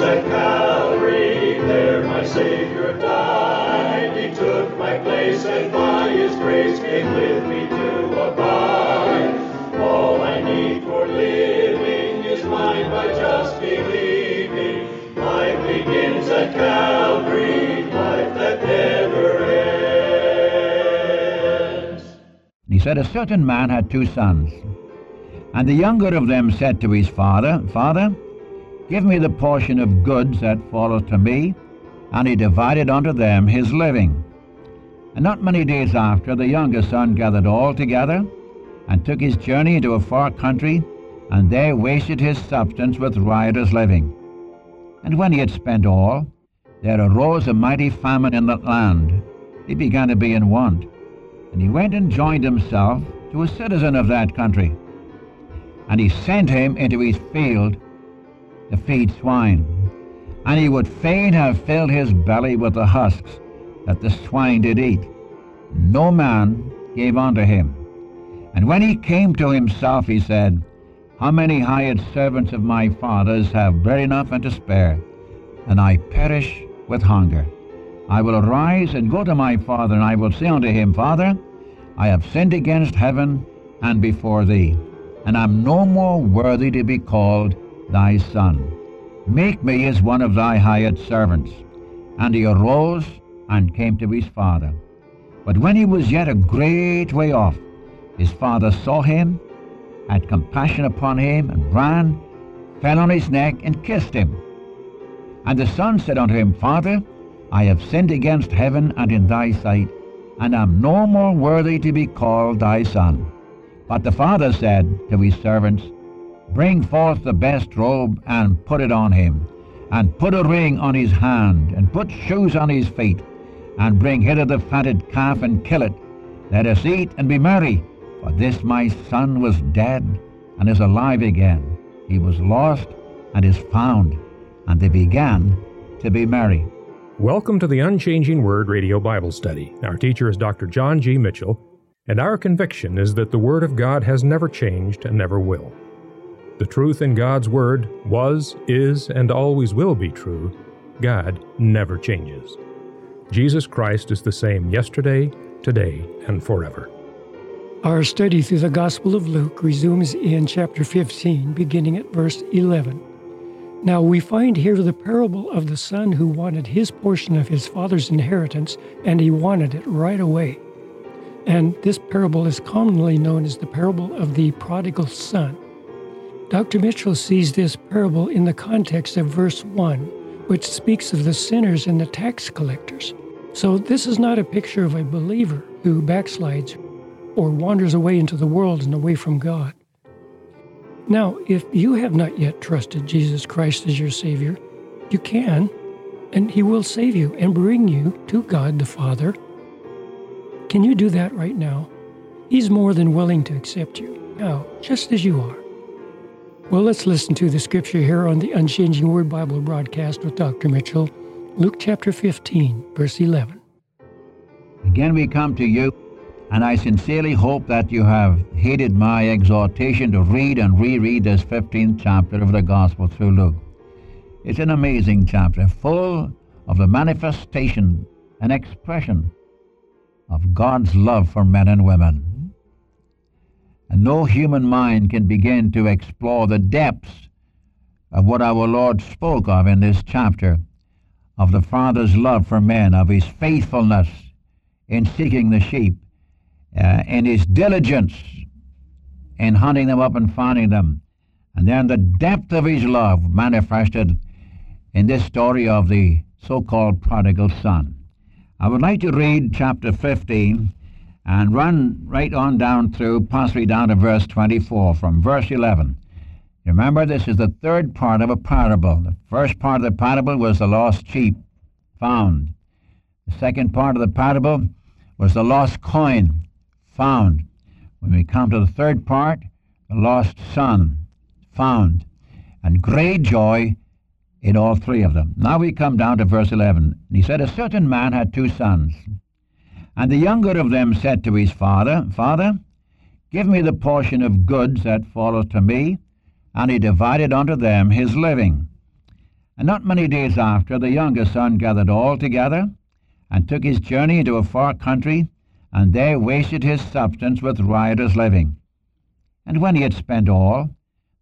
cross at Calvary, there my Savior died. He took my place and by His grace came with me to abide. All I need for living is mine by just believing. Life begins at Calvary, life that never ends. He said, A certain man had two sons. And the younger of them said to his father, Father, give me the portion of goods that falleth to me. And he divided unto them his living. And not many days after, the younger son gathered all together, and took his journey into a far country, and there wasted his substance with riotous living. And when he had spent all, there arose a mighty famine in that land. He began to be in want. And he went and joined himself to a citizen of that country. And he sent him into his field to feed swine. And he would fain have filled his belly with the husks that the swine did eat. No man gave unto him. And when he came to himself, he said, How many hired servants of my father's have bread enough and to spare, and I perish with hunger? I will arise and go to my father, and I will say unto him, Father, I have sinned against heaven and before thee, and am no more worthy to be called thy son. Make me as one of thy hired servants. And he arose and came to his father. But when he was yet a great way off, his father saw him, had compassion upon him, and ran, fell on his neck, and kissed him. And the son said unto him, Father, I have sinned against heaven and in thy sight, and am no more worthy to be called thy son. But the father said to his servants, Bring forth the best robe, and put it on him, and put a ring on his hand, and put shoes on his feet, and bring hither the fatted calf, and kill it. Let us eat and be merry. For this my son was dead, and is alive again. He was lost, and is found. And they began to be merry. Welcome to the Unchanging Word Radio Bible Study. Our teacher is Dr. John G. Mitchell, and our conviction is that the Word of God has never changed and never will. The truth in God's Word was, is, and always will be true. God never changes. Jesus Christ is the same yesterday, today, and forever. Our study through the Gospel of Luke resumes in chapter 15, beginning at verse 11. Now we find here the parable of the son who wanted his portion of his father's inheritance, and he wanted it right away. And this parable is commonly known as the parable of the prodigal son. Dr. Mitchell sees this parable in the context of verse 1, which speaks of the sinners and the tax collectors. So this is not a picture of a believer who backslides or wanders away into the world and away from God. Now, if you have not yet trusted Jesus Christ as your Savior, you can, and He will save you and bring you to God the Father. Can you do that right now? He's more than willing to accept you, now, just as you are. Well, let's listen to the scripture here on the Unchanging Word Bible broadcast with Dr. Mitchell, Luke chapter 15, verse 11. Again we come to you, and I sincerely hope that you have heeded my exhortation to read and reread this 15th chapter of the Gospel through Luke. It's an amazing chapter, full of the manifestation and expression of God's love for men and women. And no human mind can begin to explore the depths of what our Lord spoke of in this chapter of the Father's love for men, of his faithfulness in seeking the sheep, uh, in his diligence in hunting them up and finding them, and then the depth of his love manifested in this story of the so-called prodigal son. I would like to read chapter 15 and run right on down through, possibly down to verse 24, from verse 11. Remember, this is the third part of a parable. The first part of the parable was the lost sheep found. The second part of the parable was the lost coin found. When we come to the third part, the lost son found. And great joy in all three of them. Now we come down to verse 11. And he said, A certain man had two sons. And the younger of them said to his father, Father, give me the portion of goods that falleth to me. And he divided unto them his living. And not many days after, the younger son gathered all together, and took his journey into a far country, and there wasted his substance with riotous living. And when he had spent all,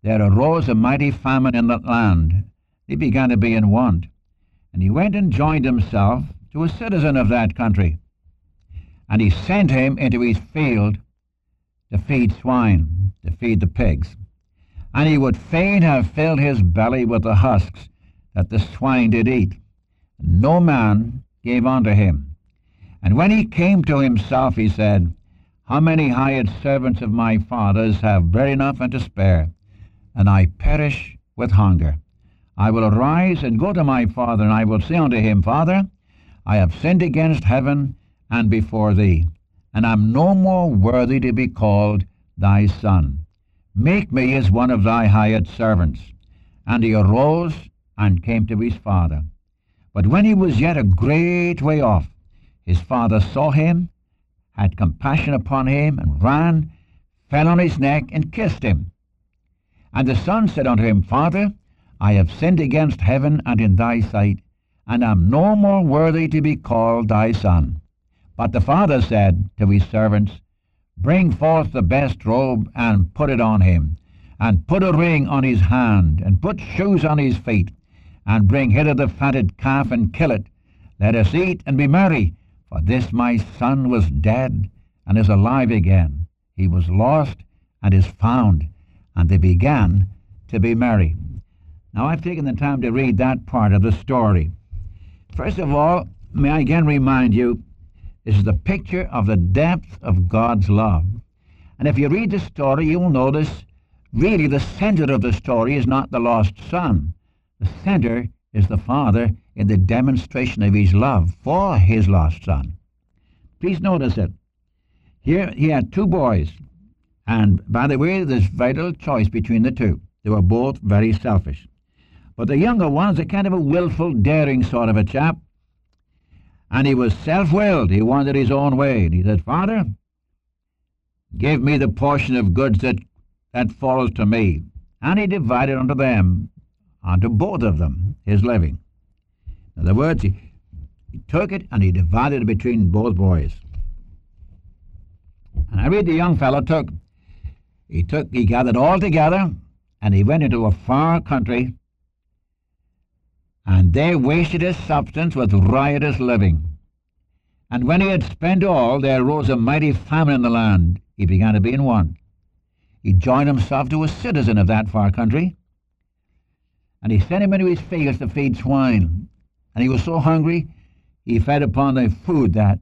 there arose a mighty famine in that land. He began to be in want. And he went and joined himself to a citizen of that country. And he sent him into his field to feed swine, to feed the pigs. And he would fain have filled his belly with the husks that the swine did eat. No man gave unto him. And when he came to himself, he said, How many hired servants of my father's have bread enough and to spare, and I perish with hunger? I will arise and go to my father, and I will say unto him, Father, I have sinned against heaven and before thee, and I am no more worthy to be called thy son. Make me as one of thy hired servants. And he arose and came to his father. But when he was yet a great way off, his father saw him, had compassion upon him, and ran, fell on his neck, and kissed him. And the son said unto him, Father, I have sinned against heaven and in thy sight, and am no more worthy to be called thy son. But the father said to his servants, Bring forth the best robe, and put it on him, and put a ring on his hand, and put shoes on his feet, and bring hither the fatted calf, and kill it. Let us eat and be merry, for this my son was dead, and is alive again. He was lost, and is found. And they began to be merry. Now I've taken the time to read that part of the story. First of all, may I again remind you, is the picture of the depth of God's love. And if you read the story, you will notice really the center of the story is not the lost son. The center is the Father in the demonstration of his love for his lost son. Please notice it. Here he had two boys. And by the way, there's vital choice between the two. They were both very selfish. But the younger one's a kind of a willful, daring sort of a chap. And he was self-willed. He wanted his own way. And he said, Father, give me the portion of goods that, that falls to me. And he divided unto them unto both of them his living. In other words, he, he took it and he divided it between both boys. And I read the young fellow took, he took, he gathered all together, and he went into a far country, and there wasted his substance with riotous living. And when he had spent all, there arose a mighty famine in the land. He began to be in want. He joined himself to a citizen of that far country, and he sent him into his fields to feed swine. And he was so hungry, he fed upon the food that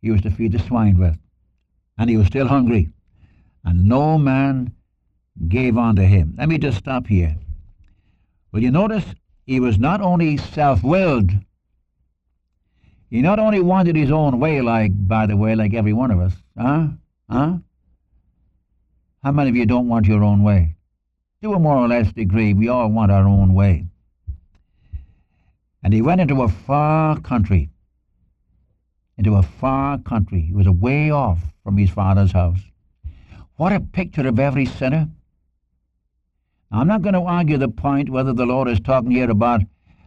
he was to feed the swine with. And he was still hungry, and no man gave unto him. Let me just stop here. Will you notice he was not only self-willed, he not only wanted his own way, like, by the way, like every one of us. Huh? Huh? How many of you don't want your own way? to a more or less degree, we all want our own way. And he went into a far country, into a far country. He was away off from his father's house. What a picture of every sinner. I'm not going to argue the point whether the Lord is talking here about,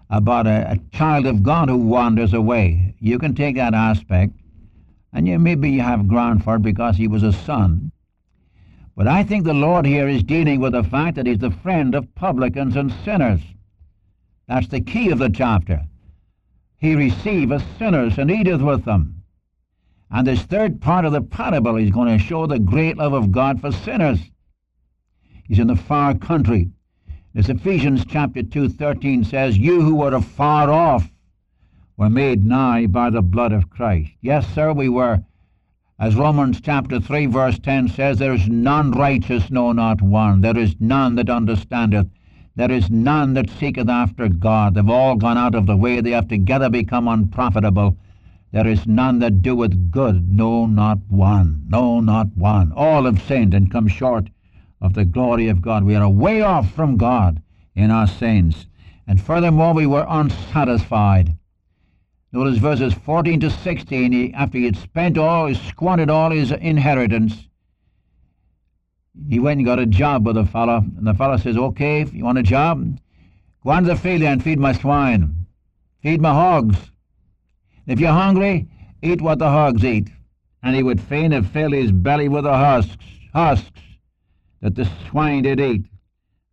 about a, a child of God who wanders away. You can take that aspect, and you, maybe you have ground for it because he was a son. But I think the Lord here is dealing with the fact that he's the friend of publicans and sinners. That's the key of the chapter. He receiveth sinners and eateth with them. And this third part of the parable is going to show the great love of God for sinners. He's in the far country. As Ephesians chapter 2, 13 says, You who were afar off were made nigh by the blood of Christ. Yes, sir, we were as Romans chapter 3 verse 10 says, There is none righteous, no not one. There is none that understandeth. There is none that seeketh after God. They've all gone out of the way. They have together become unprofitable. There is none that doeth good, no, not one. No, not one. All have sinned and come short of the glory of God. We are way off from God in our sins. And furthermore, we were unsatisfied. Notice verses 14 to 16. He, after he had spent all, he squandered all his inheritance, he went and got a job with a fellow. And the fellow says, okay, if you want a job, Go on to the field and feed my swine. Feed my hogs. If you're hungry, eat what the hogs eat. And he would fain have filled his belly with the husks, husks that the swine did eat.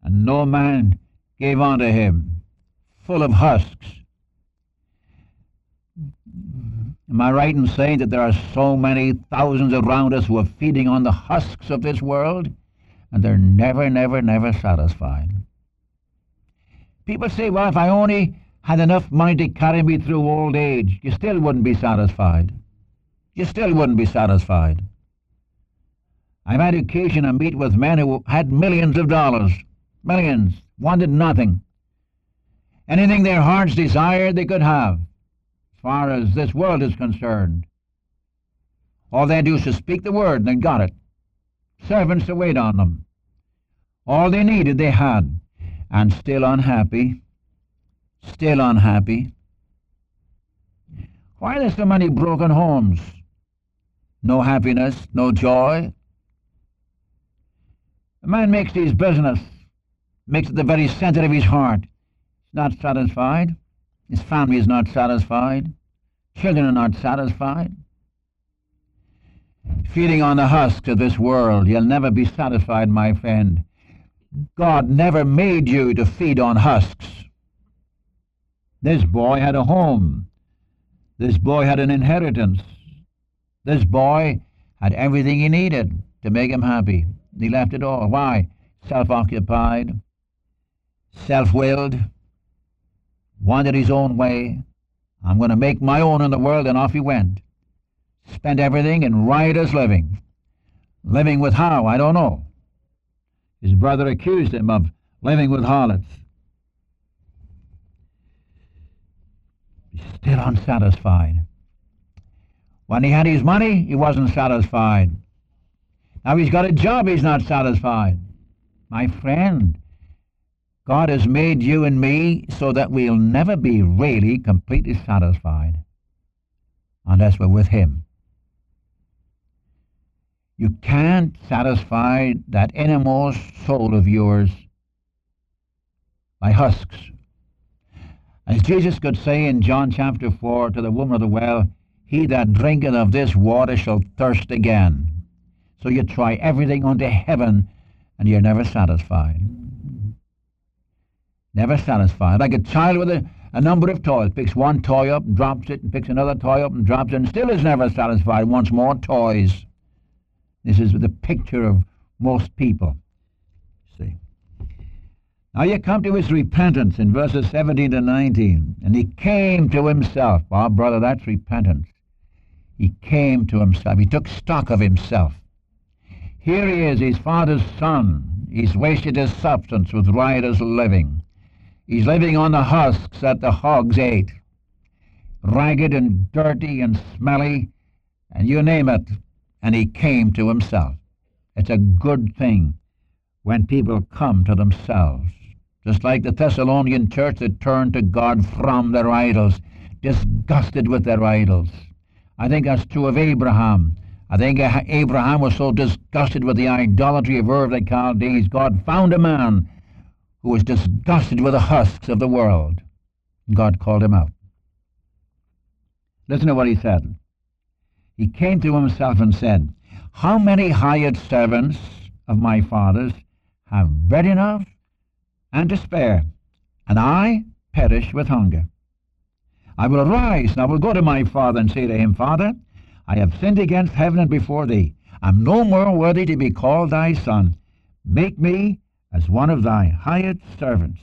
And no man gave unto him, full of husks. Am I right in saying that there are so many thousands around us who are feeding on the husks of this world, and they're never, never, never satisfied? People say, well, if I only had enough money to carry me through old age, you still wouldn't be satisfied. You still wouldn't be satisfied. I've had occasion to meet with men who had millions of dollars, millions, wanted nothing. Anything their hearts desired, they could have, as far as this world is concerned. All they had to do was to speak the word, and they got it. Servants to wait on them. All they needed, they had and still unhappy, still unhappy. Why are there so many broken homes? No happiness, no joy. A man makes his business, makes it the very center of his heart. He's not satisfied. His family is not satisfied. Children are not satisfied. Feeding on the husks of this world, you'll never be satisfied, my friend. God never made you to feed on husks. This boy had a home. This boy had an inheritance. This boy had everything he needed to make him happy. He left it all. Why? Self occupied, self willed, wanted his own way. I'm going to make my own in the world, and off he went. Spent everything in riotous living. Living with how? I don't know. His brother accused him of living with harlots. He's still unsatisfied. When he had his money, he wasn't satisfied. Now he's got a job, he's not satisfied. My friend, God has made you and me so that we'll never be really completely satisfied unless we're with Him. You can't satisfy that innermost soul of yours by husks. As Jesus could say in John chapter 4 to the woman of the well, He that drinketh of this water shall thirst again. So you try everything unto heaven and you're never satisfied. Never satisfied. Like a child with a, a number of toys, picks one toy up and drops it, and picks another toy up and drops it, and still is never satisfied, wants more toys. This is the picture of most people. See. Now you come to his repentance in verses 17 to 19. And he came to himself. Well, brother, that's repentance. He came to himself. He took stock of himself. Here he is, his father's son. He's wasted his substance with riotous living. He's living on the husks that the hogs ate. Ragged and dirty and smelly, and you name it, and he came to himself. It's a good thing when people come to themselves, just like the Thessalonian church that turned to God from their idols, disgusted with their idols. I think that's true of Abraham. I think Abraham was so disgusted with the idolatry of the Chaldees, God found a man who was disgusted with the husks of the world. God called him out. Listen to what he said he came to himself and said, How many hired servants of my father's have bread enough and to spare, and I perish with hunger? I will arise, and I will go to my father and say to him, Father, I have sinned against heaven and before thee. I am no more worthy to be called thy son. Make me as one of thy hired servants.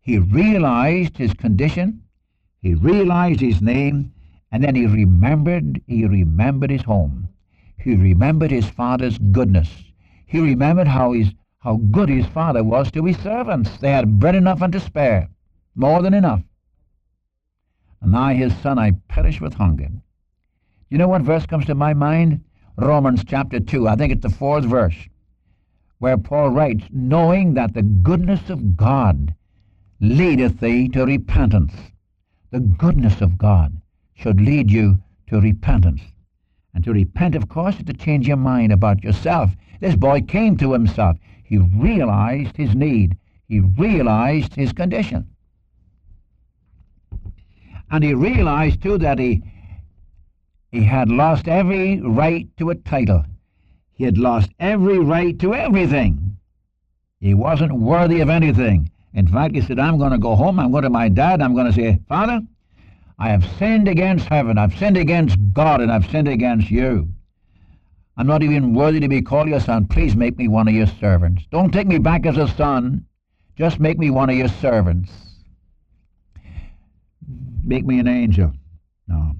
He realized his condition, he realized his name, and then he remembered, he remembered his home. He remembered his father's goodness. He remembered how, his, how good his father was to his servants. They had bread enough and to spare, more than enough. And I, his son, I perish with hunger. You know what verse comes to my mind? Romans chapter 2. I think it's the fourth verse, where Paul writes, Knowing that the goodness of God leadeth thee to repentance. The goodness of God should lead you to repentance. And to repent, of course, is to change your mind about yourself. This boy came to himself. He realized his need. He He realized his condition. And he realized, too, that he, he had lost every right to a title. He had lost every right to everything. He wasn't worthy of anything. In fact, he said, I'm going to go home. I'm going to my dad. I'm going to say, Father, I have sinned against heaven. I've sinned against God, and I've sinned against you. I'm not even worthy to be called your son. Please make me one of your servants. Don't take me back as a son. Just make me one of your servants. Make me an angel. No.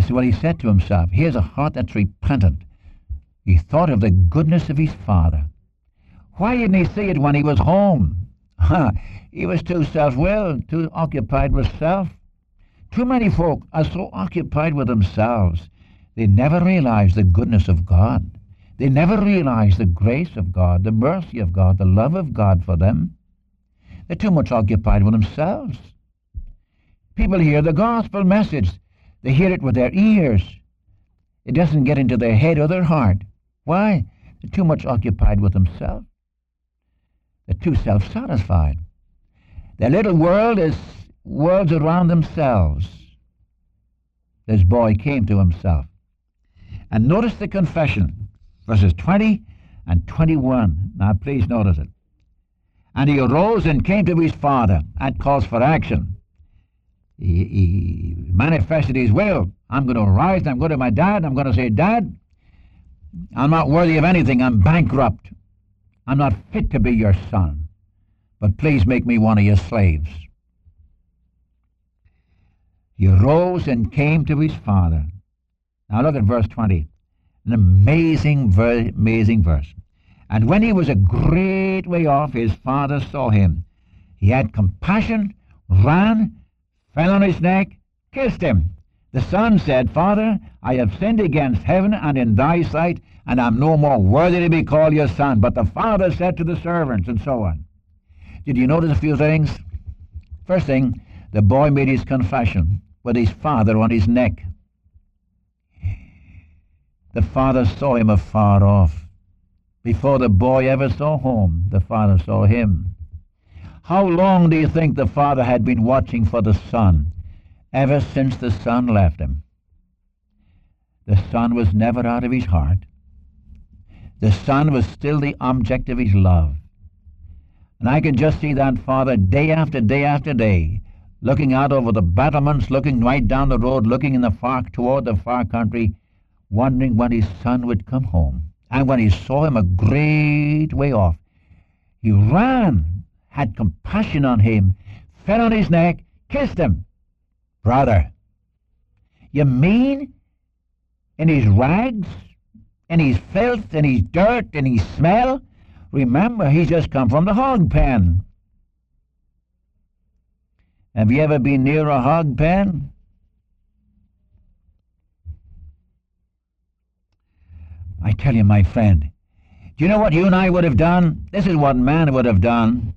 This is what he said to himself. Here's a heart that's repentant. He thought of the goodness of his father. Why didn't he see it when he was home? he was too self-willed, too occupied with self. Too many folk are so occupied with themselves, they never realize the goodness of God. They never realize the grace of God, the mercy of God, the love of God for them. They're too much occupied with themselves. People hear the gospel message. They hear it with their ears. It doesn't get into their head or their heart. Why? They're too much occupied with themselves. They're too self-satisfied. Their little world is worlds around themselves. This boy came to himself. And notice the confession, verses 20 and 21. Now please notice it. And he arose and came to his father. That calls for action. He, he manifested his will. I'm going to rise, I'm going to my dad, I'm going to say, Dad, I'm not worthy of anything, I'm bankrupt. I'm not fit to be your son, but please make me one of your slaves. He rose and came to his father. Now look at verse 20. An amazing, very amazing verse. And when he was a great way off, his father saw him. He had compassion, ran, fell on his neck, kissed him. The son said, Father, I have sinned against heaven and in thy sight, and am no more worthy to be called your son. But the father said to the servants, and so on. Did you notice a few things? First thing, the boy made his confession with his father on his neck. The father saw him afar off. Before the boy ever saw home, the father saw him. How long do you think the father had been watching for the son? Ever since the son left him. The son was never out of his heart. The son was still the object of his love. And I can just see that father day after day after day, looking out over the battlements, looking right down the road, looking in the far toward the far country, wondering when his son would come home. And when he saw him a great way off, he ran, had compassion on him, fell on his neck, kissed him. Brother, you mean in his rags, in his filth, in his dirt, in his smell? Remember, he's just come from the hog pen. Have you ever been near a hog pen? I tell you, my friend, do you know what you and I would have done? This is what man would have done.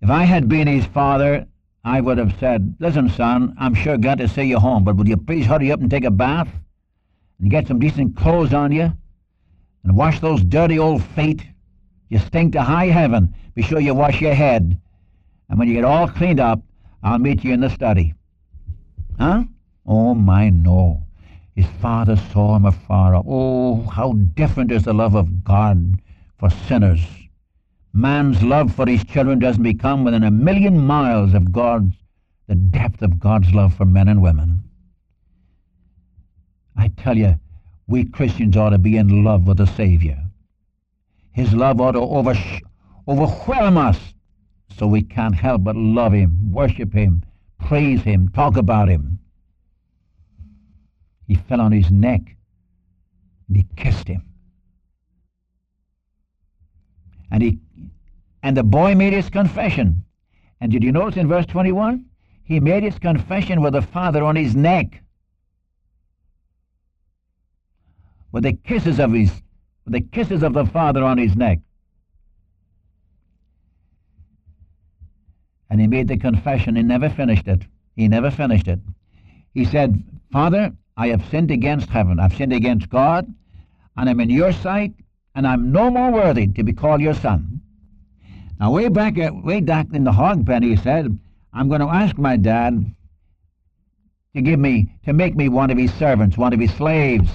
If I had been his father, I would have said, Listen, son, I'm sure glad to see you home, but will you please hurry up and take a bath and get some decent clothes on you and wash those dirty old feet? You stink to high heaven. Be sure you wash your head. And when you get all cleaned up, I'll meet you in the study. Huh? Oh, my, no. His father saw him afar off. Oh, how different is the love of God for sinners. Man's love for his children doesn't become within a million miles of God's, the depth of God's love for men and women. I tell you, we Christians ought to be in love with the Savior. His love ought to over, overwhelm us so we can't help but love him, worship him, praise him, talk about him. He fell on his neck and he kissed him. And he and the boy made his confession. And did you notice in verse 21? He made his confession with the father on his neck. With the kisses of his with the kisses of the father on his neck. And he made the confession. He never finished it. He never finished it. He said, Father, I have sinned against heaven. I've sinned against God, and I'm in your sight, and I'm no more worthy to be called your son. Now, way back, uh, way back in the hog pen, he said, I'm going to ask my dad to give me, to make me one of his servants, one of his slaves.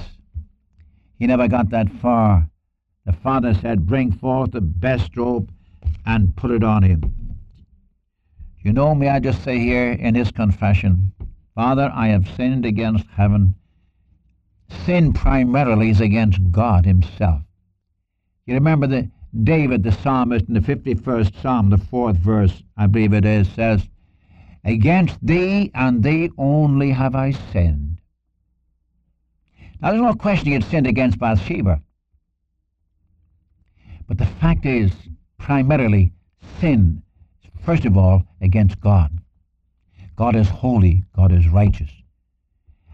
He never got that far. The father said, Bring forth the best robe and put it on him. You know, may I just say here in his confession, Father, I have sinned against heaven. Sin primarily is against God himself. You remember that David, the psalmist, in the 51st Psalm, the fourth verse, I believe it is, says, Against thee and thee only have I sinned. Now, there's no question he had sinned against Bathsheba. But the fact is, primarily, sin First of all, against God. God is holy, God is righteous.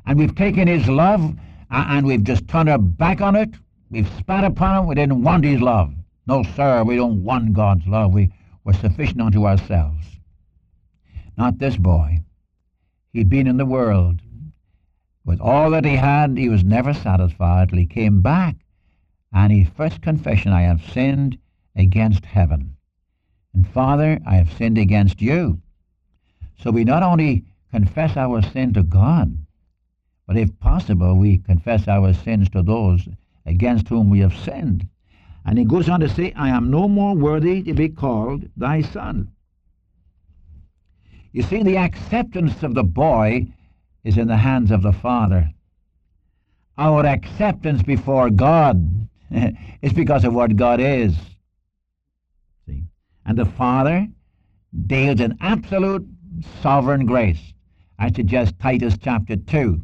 And we've taken his love and we've just turned our back on it. We've spat upon him. We didn't want his love. No, sir, we don't want God's love. We were sufficient unto ourselves. Not this boy. He'd been in the world. With all that he had, he was never satisfied till he came back. And his first confession, I have sinned against heaven. And Father, I have sinned against you. So we not only confess our sin to God, but if possible, we confess our sins to those against whom we have sinned. And he goes on to say, I am no more worthy to be called thy son. You see, the acceptance of the boy is in the hands of the Father. Our acceptance before God is because of what God is. And the Father deals in absolute sovereign grace. I suggest Titus chapter 2,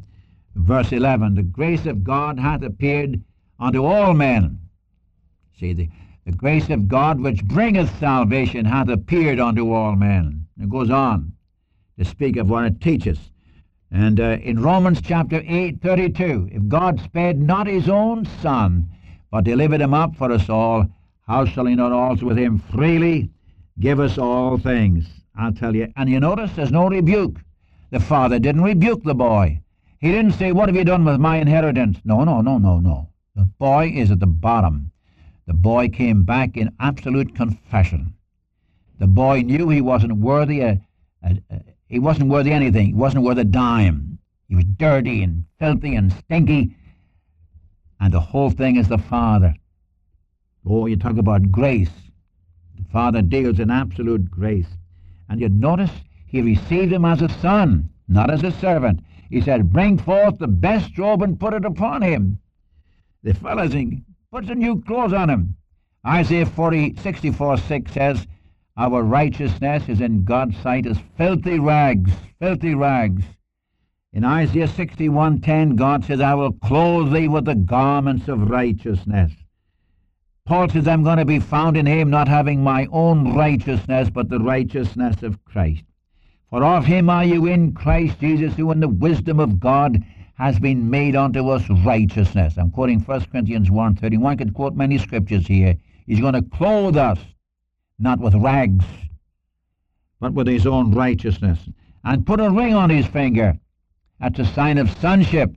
verse 11. The grace of God hath appeared unto all men. See, the, the grace of God which bringeth salvation hath appeared unto all men. It goes on to speak of what it teaches. And uh, in Romans chapter 8, 32, if God spared not his own Son, but delivered him up for us all, how shall he not also with him freely give us all things. I'll tell you. And you notice there's no rebuke. The father didn't rebuke the boy. He didn't say, What have you done with my inheritance? No, no, no, no, no. The boy is at the bottom. The boy came back in absolute confession. The boy knew he wasn't worthy a, a, a, he wasn't worthy anything. He wasn't worth a dime. He was dirty and filthy and stinky. And the whole thing is the father. Oh, you talk about grace. The Father deals in absolute grace. And you notice he received him as a son, not as a servant. He said, Bring forth the best robe and put it upon him. The fellows put the new clothes on him. Isaiah 40, 64, 6 says, Our righteousness is in God's sight as filthy rags, filthy rags. In Isaiah 61:10, God says, I will clothe thee with the garments of righteousness. Paul says, I'm going to be found in him, not having my own righteousness, but the righteousness of Christ. For of him are you in Christ Jesus, who in the wisdom of God has been made unto us righteousness. I'm quoting 1 Corinthians 1.30. One could quote many scriptures here. He's going to clothe us, not with rags, but with his own righteousness, and put a ring on his finger. That's a sign of sonship.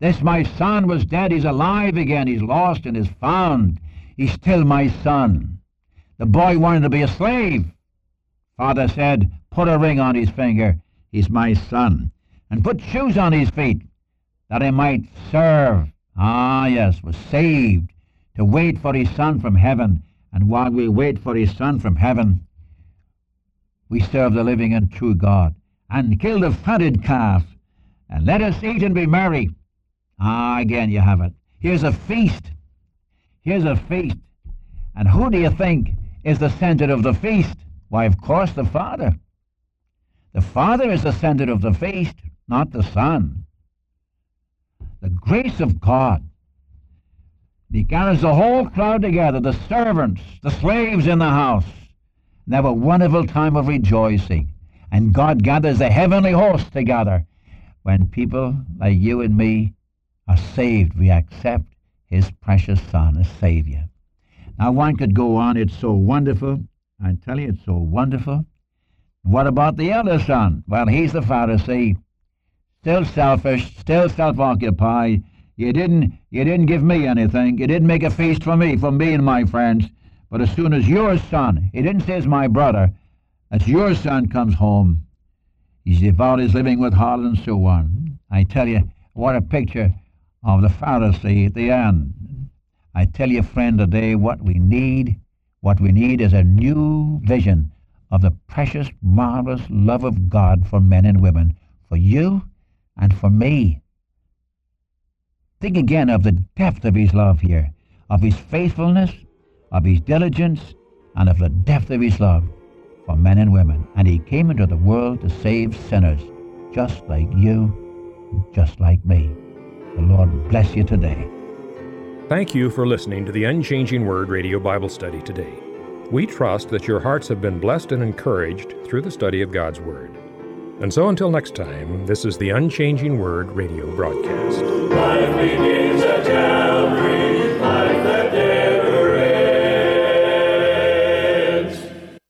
This my son was dead, he's alive again, he's lost and is found. He's still my son. The boy wanted to be a slave. Father said, put a ring on his finger, he's my son. And put shoes on his feet, that he might serve. Ah, yes, was saved to wait for his son from heaven. And while we wait for his son from heaven, we serve the living and true God. And kill the fatted calf, and let us eat and be merry. Ah, again you have it. Here's a feast. Here's a feast. And who do you think is the center of the feast? Why, of course, the Father. The Father is the center of the feast, not the Son. The grace of God. He gathers the whole crowd together, the servants, the slaves in the house. And they have a wonderful time of rejoicing. And God gathers the heavenly host together when people like you and me are saved, we accept his precious Son as Savior. Now, one could go on. It's so wonderful. I tell you, it's so wonderful. What about the other son? Well, he's the Pharisee, still selfish, still self occupied, You didn't you didn't give me anything. You didn't make a feast for me, for me and my friends. But as soon as your son, he didn't say it's my brother, as your son comes home, he's devout, he's living with harlot and so on. I tell you, what a picture of the Pharisee at the end. I tell you, friend, today what we need, what we need is a new vision of the precious, marvelous love of God for men and women, for you and for me. Think again of the depth of his love here, of his faithfulness, of his diligence, and of the depth of his love for men and women. And he came into the world to save sinners, just like you, just like me. The Lord bless you today. Thank you for listening to the Unchanging Word Radio Bible Study today. We trust that your hearts have been blessed and encouraged through the study of God's Word. And so until next time, this is the Unchanging Word radio broadcast.